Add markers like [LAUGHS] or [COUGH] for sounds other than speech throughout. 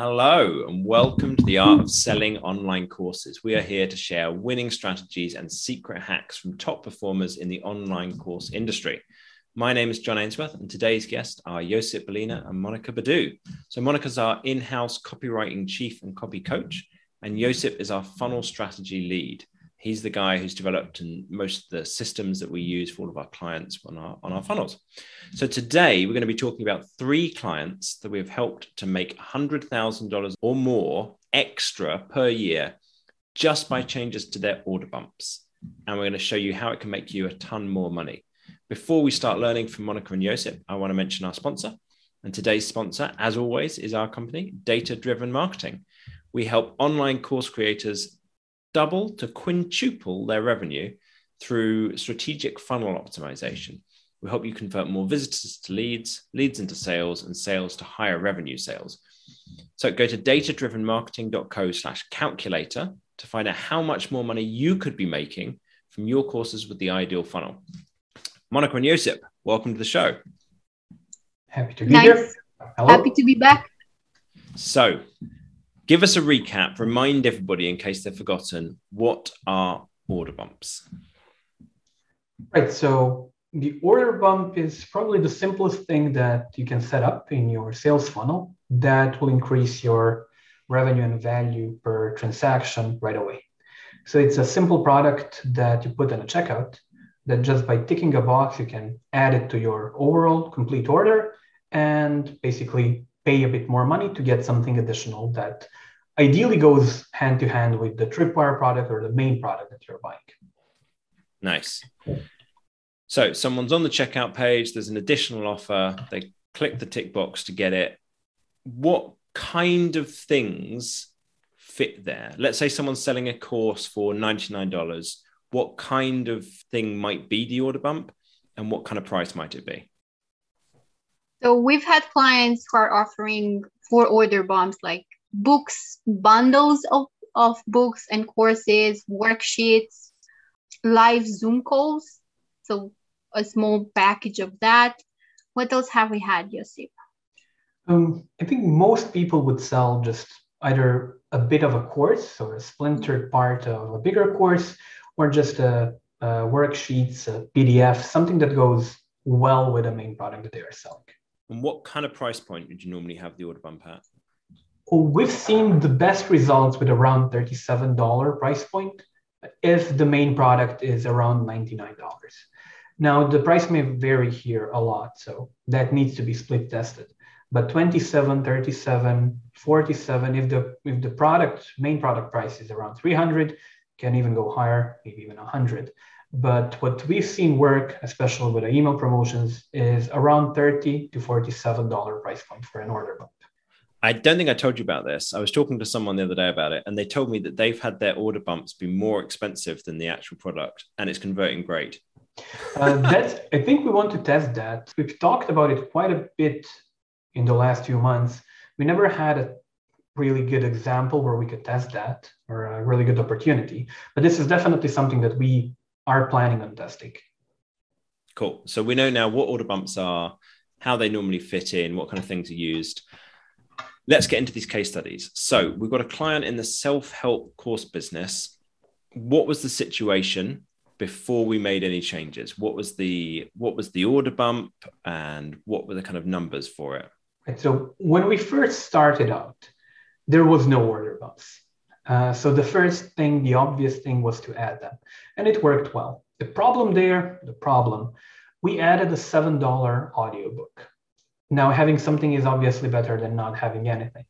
Hello, and welcome to the Art of Selling Online Courses. We are here to share winning strategies and secret hacks from top performers in the online course industry. My name is John Ainsworth, and today's guests are Josip Belina and Monica Badiu. So, Monica's our in house copywriting chief and copy coach, and Josip is our funnel strategy lead. He's the guy who's developed most of the systems that we use for all of our clients on our, on our funnels. So today we're going to be talking about three clients that we've helped to make $100,000 or more extra per year just by changes to their order bumps. And we're going to show you how it can make you a ton more money. Before we start learning from Monica and Josip, I want to mention our sponsor. And today's sponsor, as always, is our company, Data Driven Marketing. We help online course creators double to quintuple their revenue through strategic funnel optimization. We help you convert more visitors to leads, leads into sales, and sales to higher revenue sales. So go to datadrivenmarketing.co slash calculator to find out how much more money you could be making from your courses with the ideal funnel. Monica and Josip, welcome to the show. Happy to be nice. here. Hello. Happy to be back. So, give us a recap, remind everybody in case they've forgotten what are order bumps? Right. So the order bump is probably the simplest thing that you can set up in your sales funnel that will increase your revenue and value per transaction right away. So it's a simple product that you put in a checkout that just by ticking a box, you can add it to your overall complete order and basically pay a bit more money to get something additional that ideally goes hand to hand with the tripwire product or the main product that you're buying. Nice. So someone's on the checkout page, there's an additional offer, they click the tick box to get it. What kind of things fit there? Let's say someone's selling a course for $99. What kind of thing might be the order bump and what kind of price might it be? So we've had clients who are offering for order bumps like books, bundles of, of books and courses, worksheets, live Zoom calls. So a small package of that. What else have we had, Josip? Um, I think most people would sell just either a bit of a course or a splintered part of a bigger course, or just a, a worksheets, a PDF, something that goes well with the main product that they are selling. And what kind of price point would you normally have the order bump at? Well, we've seen the best results with around $37 price point if the main product is around $99. Now, the price may vary here a lot, so that needs to be split tested. But 27, 37, 47, if the if the product main product price is around 300, can even go higher, maybe even 100. But what we've seen work, especially with the email promotions, is around 30 to 47 dollar price point for an order bump. I don't think I told you about this. I was talking to someone the other day about it, and they told me that they've had their order bumps be more expensive than the actual product, and it's converting great. Uh, that's. I think we want to test that. We've talked about it quite a bit in the last few months. We never had a really good example where we could test that or a really good opportunity, but this is definitely something that we are planning on testing. Cool. So we know now what order bumps are, how they normally fit in, what kind of things are used let's get into these case studies. So we've got a client in the self-help course business. What was the situation before we made any changes? What was the what was the order bump and what were the kind of numbers for it? So when we first started out, there was no order bumps. Uh, so the first thing, the obvious thing was to add them, and it worked well. The problem there, the problem, we added a $7 audiobook. Now, having something is obviously better than not having anything.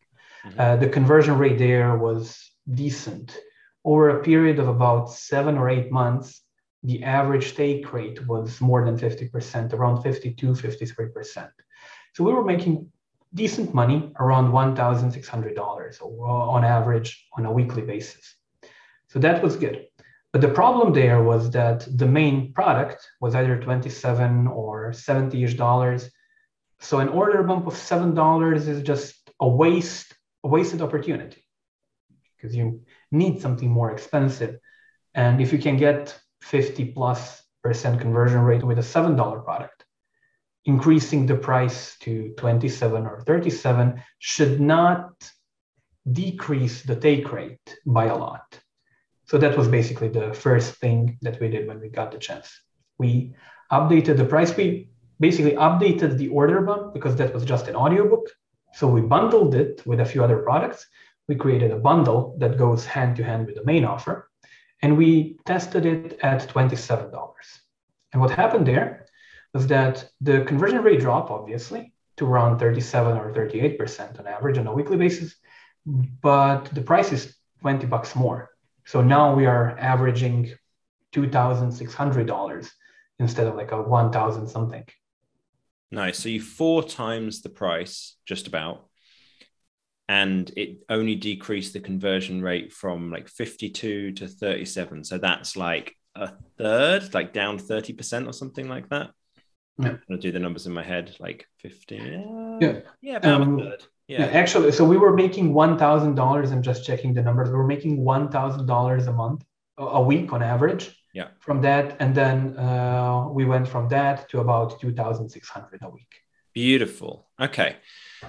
Mm-hmm. Uh, the conversion rate there was decent. Over a period of about seven or eight months, the average take rate was more than 50%, around 52, 53%. So we were making decent money, around $1,600 uh, on average on a weekly basis. So that was good. But the problem there was that the main product was either 27 or 70 ish dollars so an order bump of seven dollars is just a waste, a wasted opportunity because you need something more expensive. And if you can get 50 plus percent conversion rate with a seven dollar product, increasing the price to 27 or 37 should not decrease the take rate by a lot. So that was basically the first thing that we did when we got the chance. We updated the price. We basically updated the order bump because that was just an audiobook. So we bundled it with a few other products. We created a bundle that goes hand to hand with the main offer. And we tested it at $27. And what happened there was that the conversion rate dropped, obviously, to around 37 or 38% on average on a weekly basis. But the price is 20 bucks more. So now we are averaging $2,600 instead of like a 1,000 something. Nice. So you four times the price, just about, and it only decreased the conversion rate from like 52 to 37. So that's like a third, like down 30% or something like that. Yeah. Gonna do the numbers in my head, like 15. Yeah. Yeah, about Um, a third. Yeah. Yeah. actually, so we were making $1,000. I'm just checking the numbers. We were making $1,000 a month, a- a week on average. Yeah. From that. And then uh, we went from that to about 2,600 a week. Beautiful. Okay.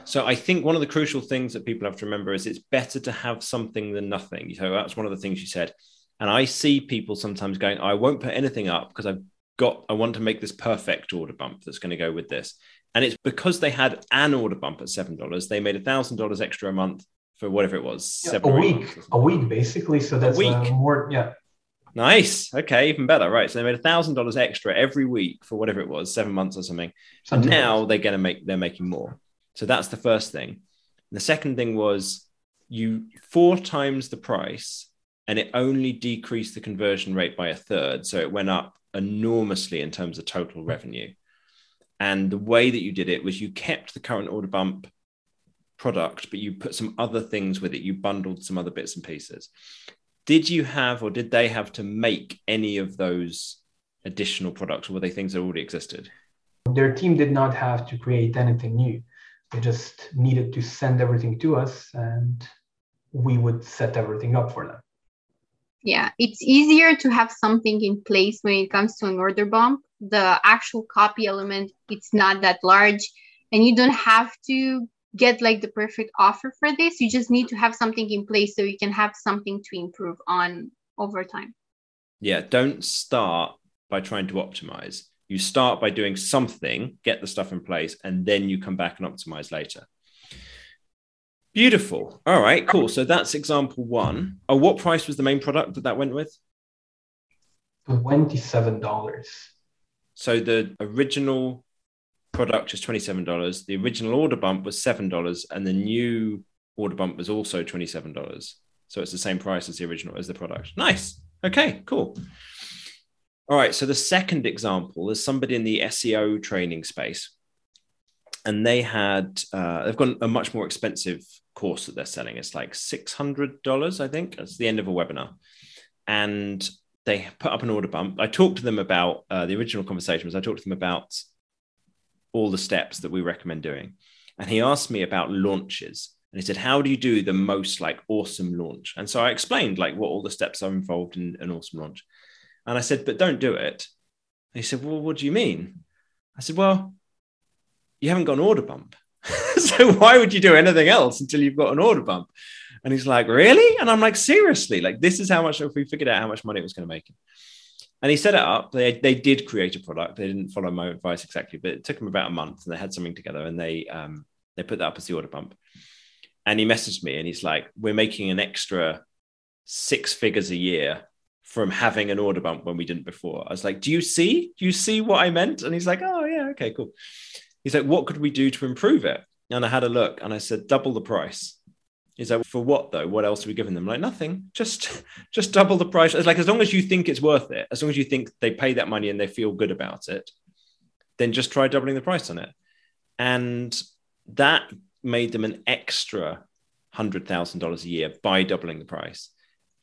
So I think one of the crucial things that people have to remember is it's better to have something than nothing. So that's one of the things you said. And I see people sometimes going, I won't put anything up because I've got, I want to make this perfect order bump that's going to go with this. And it's because they had an order bump at $7, they made a $1,000 extra a month for whatever it was. Yeah, a week, a week basically. So that's week? Uh, more. Yeah. Nice. Okay. Even better. Right. So they made a $1,000 extra every week for whatever it was, seven months or something. And like now they're going to make they're making more so that's the first thing the second thing was you four times the price and it only decreased the conversion rate by a third so it went up enormously in terms of total revenue and the way that you did it was you kept the current order bump product but you put some other things with it you bundled some other bits and pieces did you have or did they have to make any of those additional products or were they things that already existed their team did not have to create anything new. They just needed to send everything to us and we would set everything up for them. Yeah, it's easier to have something in place when it comes to an order bump. The actual copy element, it's not that large, and you don't have to get like the perfect offer for this. You just need to have something in place so you can have something to improve on over time. yeah don't start by trying to optimize you start by doing something get the stuff in place and then you come back and optimize later beautiful. All right cool. So that's example one. Oh, what price was the main product that that went with? $27. so the original product is $27 the original order bump was $7 and the new order bump was also $27 so it's the same price as the original as the product. Nice. Okay cool. All right so the second example is somebody in the seo training space and they had uh, they've got a much more expensive course that they're selling. It's like $600 i think it's the end of a webinar. And they put up an order bump. I talked to them about uh, the original conversation was i talked to them about all the steps that we recommend doing. And he asked me about launches. And he said how do you do the most like awesome launch? And so i explained like what all the steps are involved in an awesome launch. And i said but don't do it. And he said well what do you mean? I said well you haven't got an order bump [LAUGHS] so why would you do anything else until you've got an order bump and he's like really and i'm like seriously like this is how much if we figured out how much money it was going to make and he set it up. They, they did create a product. They didn't follow my advice exactly, but it took them about a month and they had something together and they um, they put that up as the order bump. And he messaged me and he's like, We're making an extra six figures a year from having an order bump when we didn't before. I was like, Do you see? Do you see what I meant? And he's like, Oh, yeah, okay, cool. He's like, What could we do to improve it? And I had a look and I said, Double the price. He's like, for what though? What else are we giving them? Like nothing. Just [LAUGHS] just double the price. It's like as long as you think it's worth it, as long as you think they pay that money and they feel good about it, then just try doubling the price on it. And that made them an extra hundred thousand dollars a year by doubling the price.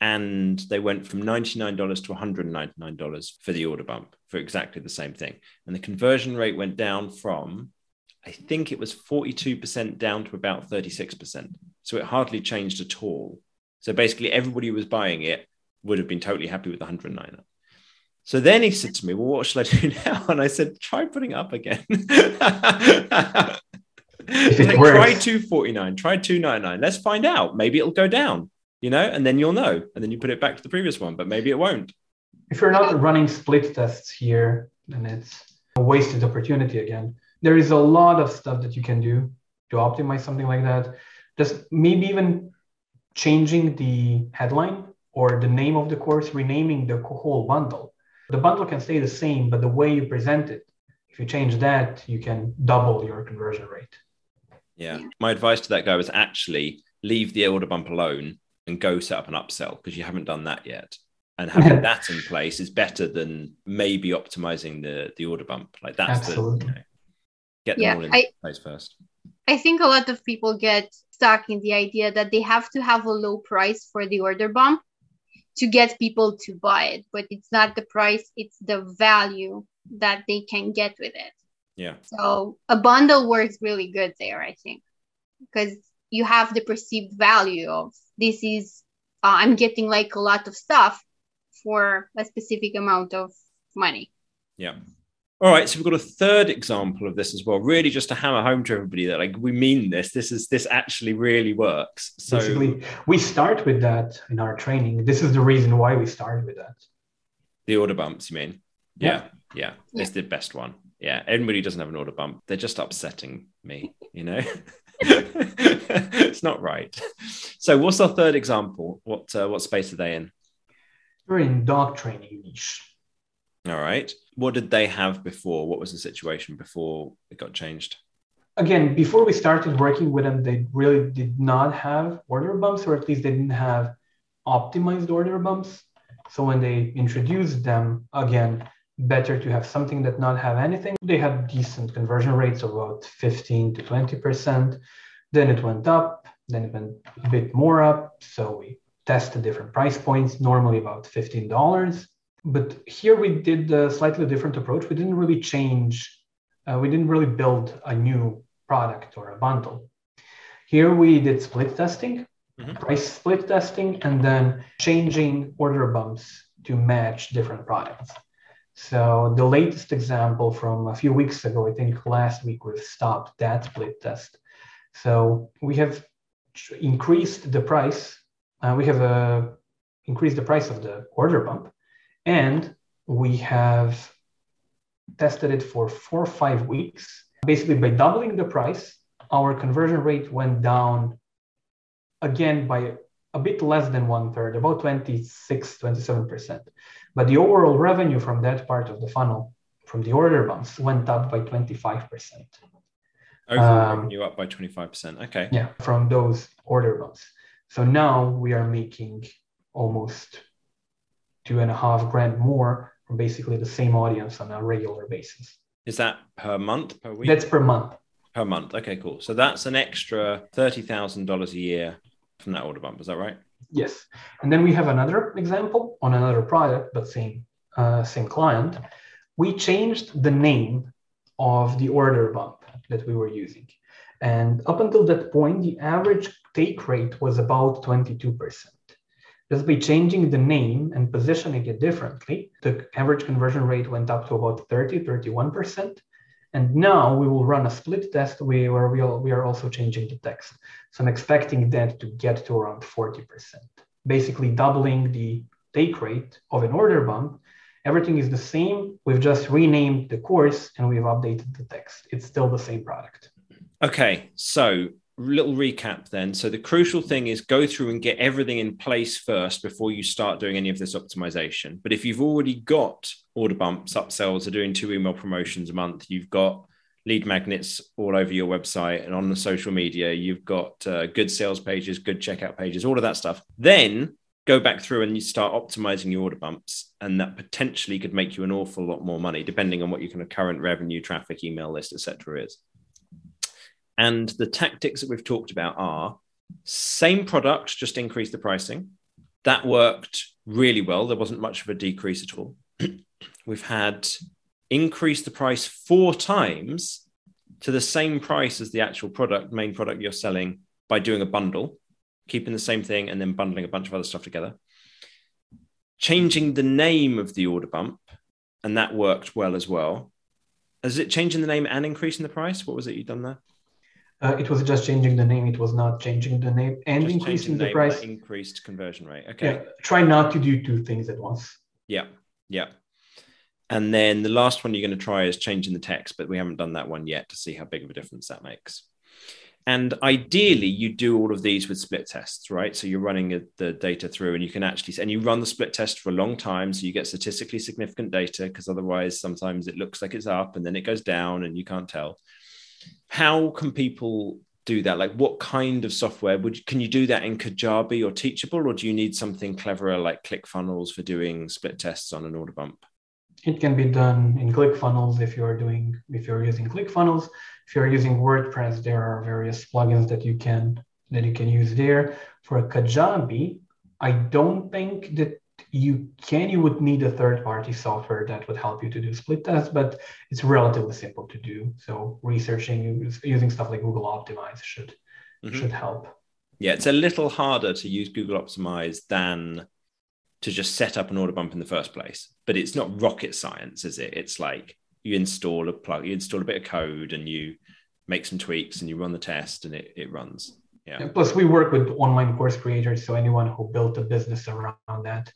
And they went from $99 to $199 for the order bump for exactly the same thing. And the conversion rate went down from I think it was 42% down to about 36%. So it hardly changed at all. So basically, everybody who was buying it would have been totally happy with the 109. So then he said to me, Well, what should I do [LAUGHS] now? And I said, Try putting up again. [LAUGHS] like, try 249, try 299. Let's find out. Maybe it'll go down, you know, and then you'll know. And then you put it back to the previous one, but maybe it won't. If you're not running split tests here, then it's a wasted opportunity again. There is a lot of stuff that you can do to optimize something like that. Just maybe even changing the headline or the name of the course, renaming the whole bundle. The bundle can stay the same, but the way you present it, if you change that, you can double your conversion rate. Yeah. My advice to that guy was actually leave the order bump alone and go set up an upsell because you haven't done that yet. And having [LAUGHS] that in place is better than maybe optimizing the the order bump. Like that's Absolutely. the you know, get them Yeah, all in I- place first. I think a lot of people get stuck in the idea that they have to have a low price for the order bump to get people to buy it. But it's not the price, it's the value that they can get with it. Yeah. So a bundle works really good there, I think, because you have the perceived value of this is, uh, I'm getting like a lot of stuff for a specific amount of money. Yeah. All right. So we've got a third example of this as well. Really, just to hammer home to everybody that like we mean this. This is this actually really works. So Basically, we start with that in our training. This is the reason why we start with that. the order bumps, you mean? Yeah. Yeah. Yeah. It's the best one. Yeah. Anybody who doesn't have an order bump, they're just upsetting me, you know? [LAUGHS] [LAUGHS] it's not right. So what's our third example? What uh, what space are they in? We're in dog training niche. All right. What did they have before? What was the situation before it got changed? again, before we started working with them, they really did not have order bumps, or at least they didn't have optimized order bumps. So when they introduced them, again, better to have something that not have anything. They had decent conversion rates of about 15 to 20%. Then it went up, then it went a bit more up. So we tested different price points, normally about $15. But here we did a slightly different approach. We didn't really change, uh, we didn't really build a new product or a bundle. Here we did split testing, Mhm. price split testing, and then changing order bumps to match different products. So the latest example from a few weeks ago, I think last week we've stopped that split test. So we have increased the price. Uh, we have uh, increased the price of the order bump, and we have tested it for four or five weeks. Basically, by doubling the price, our conversion rate went down again by a bit less than one third, about 26, 27%. But the overall revenue from that part of the funnel, from the order bumps, went up by 25%. Overall Um, revenue up by 25%. Okay. Yeah, from those order bumps. So now we are making almost two and a half grand more from basically the same audience on a regular basis. Is that per month, per week? That's per month. per month. Okay, cool. So that's an extra $30,000 a year from that order bump. Is that right? Yes. And then we have another example on another product, but same uh, same client. We changed the name of the order bump that we were using. And up until that point, the average take rate was about 22%. Just by changing the name and positioning it differently, the average conversion rate went up to about 30, 31%. And now we will run a split test where we we are also changing the text. So I'm expecting that to get to around 40%, basically doubling the take rate of an order bump. Everything is the same. We've just renamed the course and we've updated the text. It's still the same product. Okay, so little recap then. So the crucial thing is go through and get everything in place first before you start doing any of this optimization. But if you've already got order bumps, upsells, are doing two email promotions a month, you've got lead magnets all over your website and on the social media, you've got uh, good sales pages, good checkout pages, all of that stuff. Then go back through and you start optimizing your order bumps, and that potentially could make you an awful lot more money, depending on what your kind of current revenue, traffic, email list, etc. is. And the tactics that we've talked about are same product, just increase the pricing. That worked really well. There wasn't much of a decrease at all. [CLEARS THROAT] we've had increase the price four times to the same price as the actual product, main product you're selling by doing a bundle, keeping the same thing and then bundling a bunch of other stuff together. Changing the name of the order bump, and that worked well as well. Is it changing the name and increasing the price? What was it you've done there? Uh, it was just changing the name. It was not changing the name and Just increasing the name, price. increased conversion rate. Okay. Yeah, try not to do two things at once. Yeah. Yeah. And then the last one you're going to try is changing the text, but we haven't done that one yet to see how big of a difference that makes. And ideally, you do all of these with split tests, right? So you're running the data through, and you can actually, and you run the split test for a long time, so you get statistically significant data. Because otherwise, sometimes it looks like it's up, and then it goes down, and you can't tell. How can people do that? Like, what kind of software would you, can you do that in Kajabi or Teachable, or do you need something cleverer like ClickFunnels for doing split tests on an order bump? It can be done in ClickFunnels if you're doing if you're using ClickFunnels. If you're using WordPress, there are various plugins that you can that you can use there. For Kajabi, I don't think that you can. You would need a third-party software that would help you to do split tests, but it's relatively simple to do. So researching using stuff like Google Optimize should mm-hmm. should help. Yeah, it's a little harder to use Google Optimize than to just set up an order bump in the first place. But it's not rocket science, is it? It's like you install a plug, you install a bit of code and you make some tweaks and you run the test and it, it runs. Yeah. And plus, we work with online course creators. So anyone who built a business around that,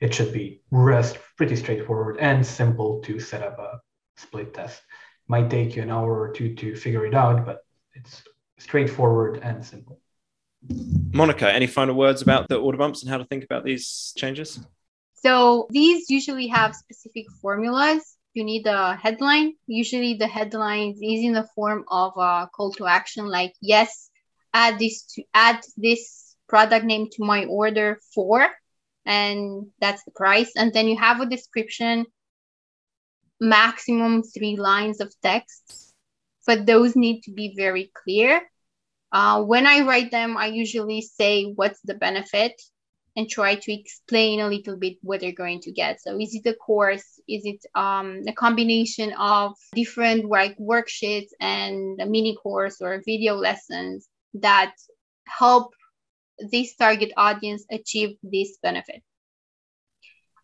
it should be rest pretty straightforward and simple to set up a split test. Might take you an hour or two to figure it out, but it's straightforward and simple. Monica, any final words about the order bumps and how to think about these changes? So these usually have specific formulas. You need a headline. Usually the headline is in the form of a call to action like yes, add this to add this product name to my order for and that's the price and then you have a description maximum 3 lines of text but those need to be very clear uh, when I write them, I usually say what's the benefit and try to explain a little bit what they're going to get. So is it a course? Is it um, a combination of different like worksheets and a mini course or video lessons that help this target audience achieve this benefit?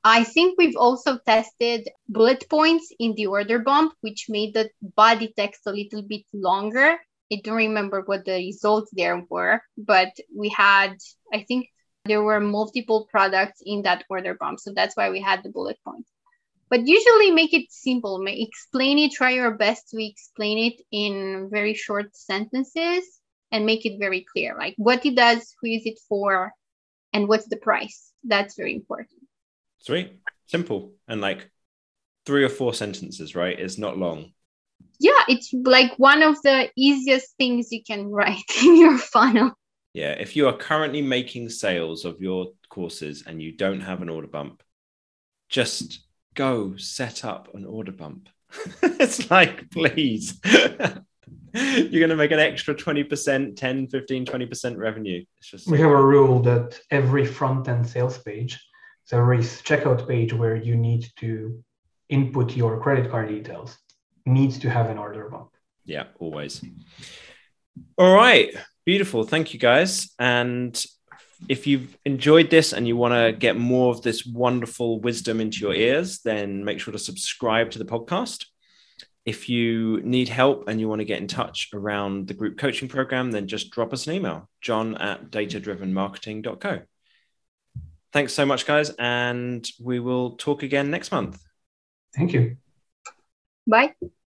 I think we've also tested bullet points in the order bump, which made the body text a little bit longer I don't remember what the results there were, but we had, I think there were multiple products in that order bump. So that's why we had the bullet points. But usually make it simple. Explain it, try your best to explain it in very short sentences and make it very clear. Like what it does, who is it for, and what's the price. That's very important. Sweet. Simple. And like three or four sentences, right? It's not long yeah, it's like one of the easiest things you can write [LAUGHS] in your funnel. Yeah, if you are currently making sales of your courses and you don't have an order bump, just go set up an order bump. [LAUGHS] it's like, please. [LAUGHS] You're going to make an extra 20%, 10, 15, 20% revenue. It's just we have a rule that every front end sales page, so every checkout page where you need to input your credit card details, needs to have an order bump. Yeah, always. All right. Beautiful. Thank you guys. And if you've enjoyed this and you want to get more of this wonderful wisdom into your ears, then make sure to subscribe to the podcast. If you need help and you want to get in touch around the group coaching program, then just drop us an email, john at datadrivenmarketing.co. Thanks so much, guys. And we will talk again next month. Thank you. Bye.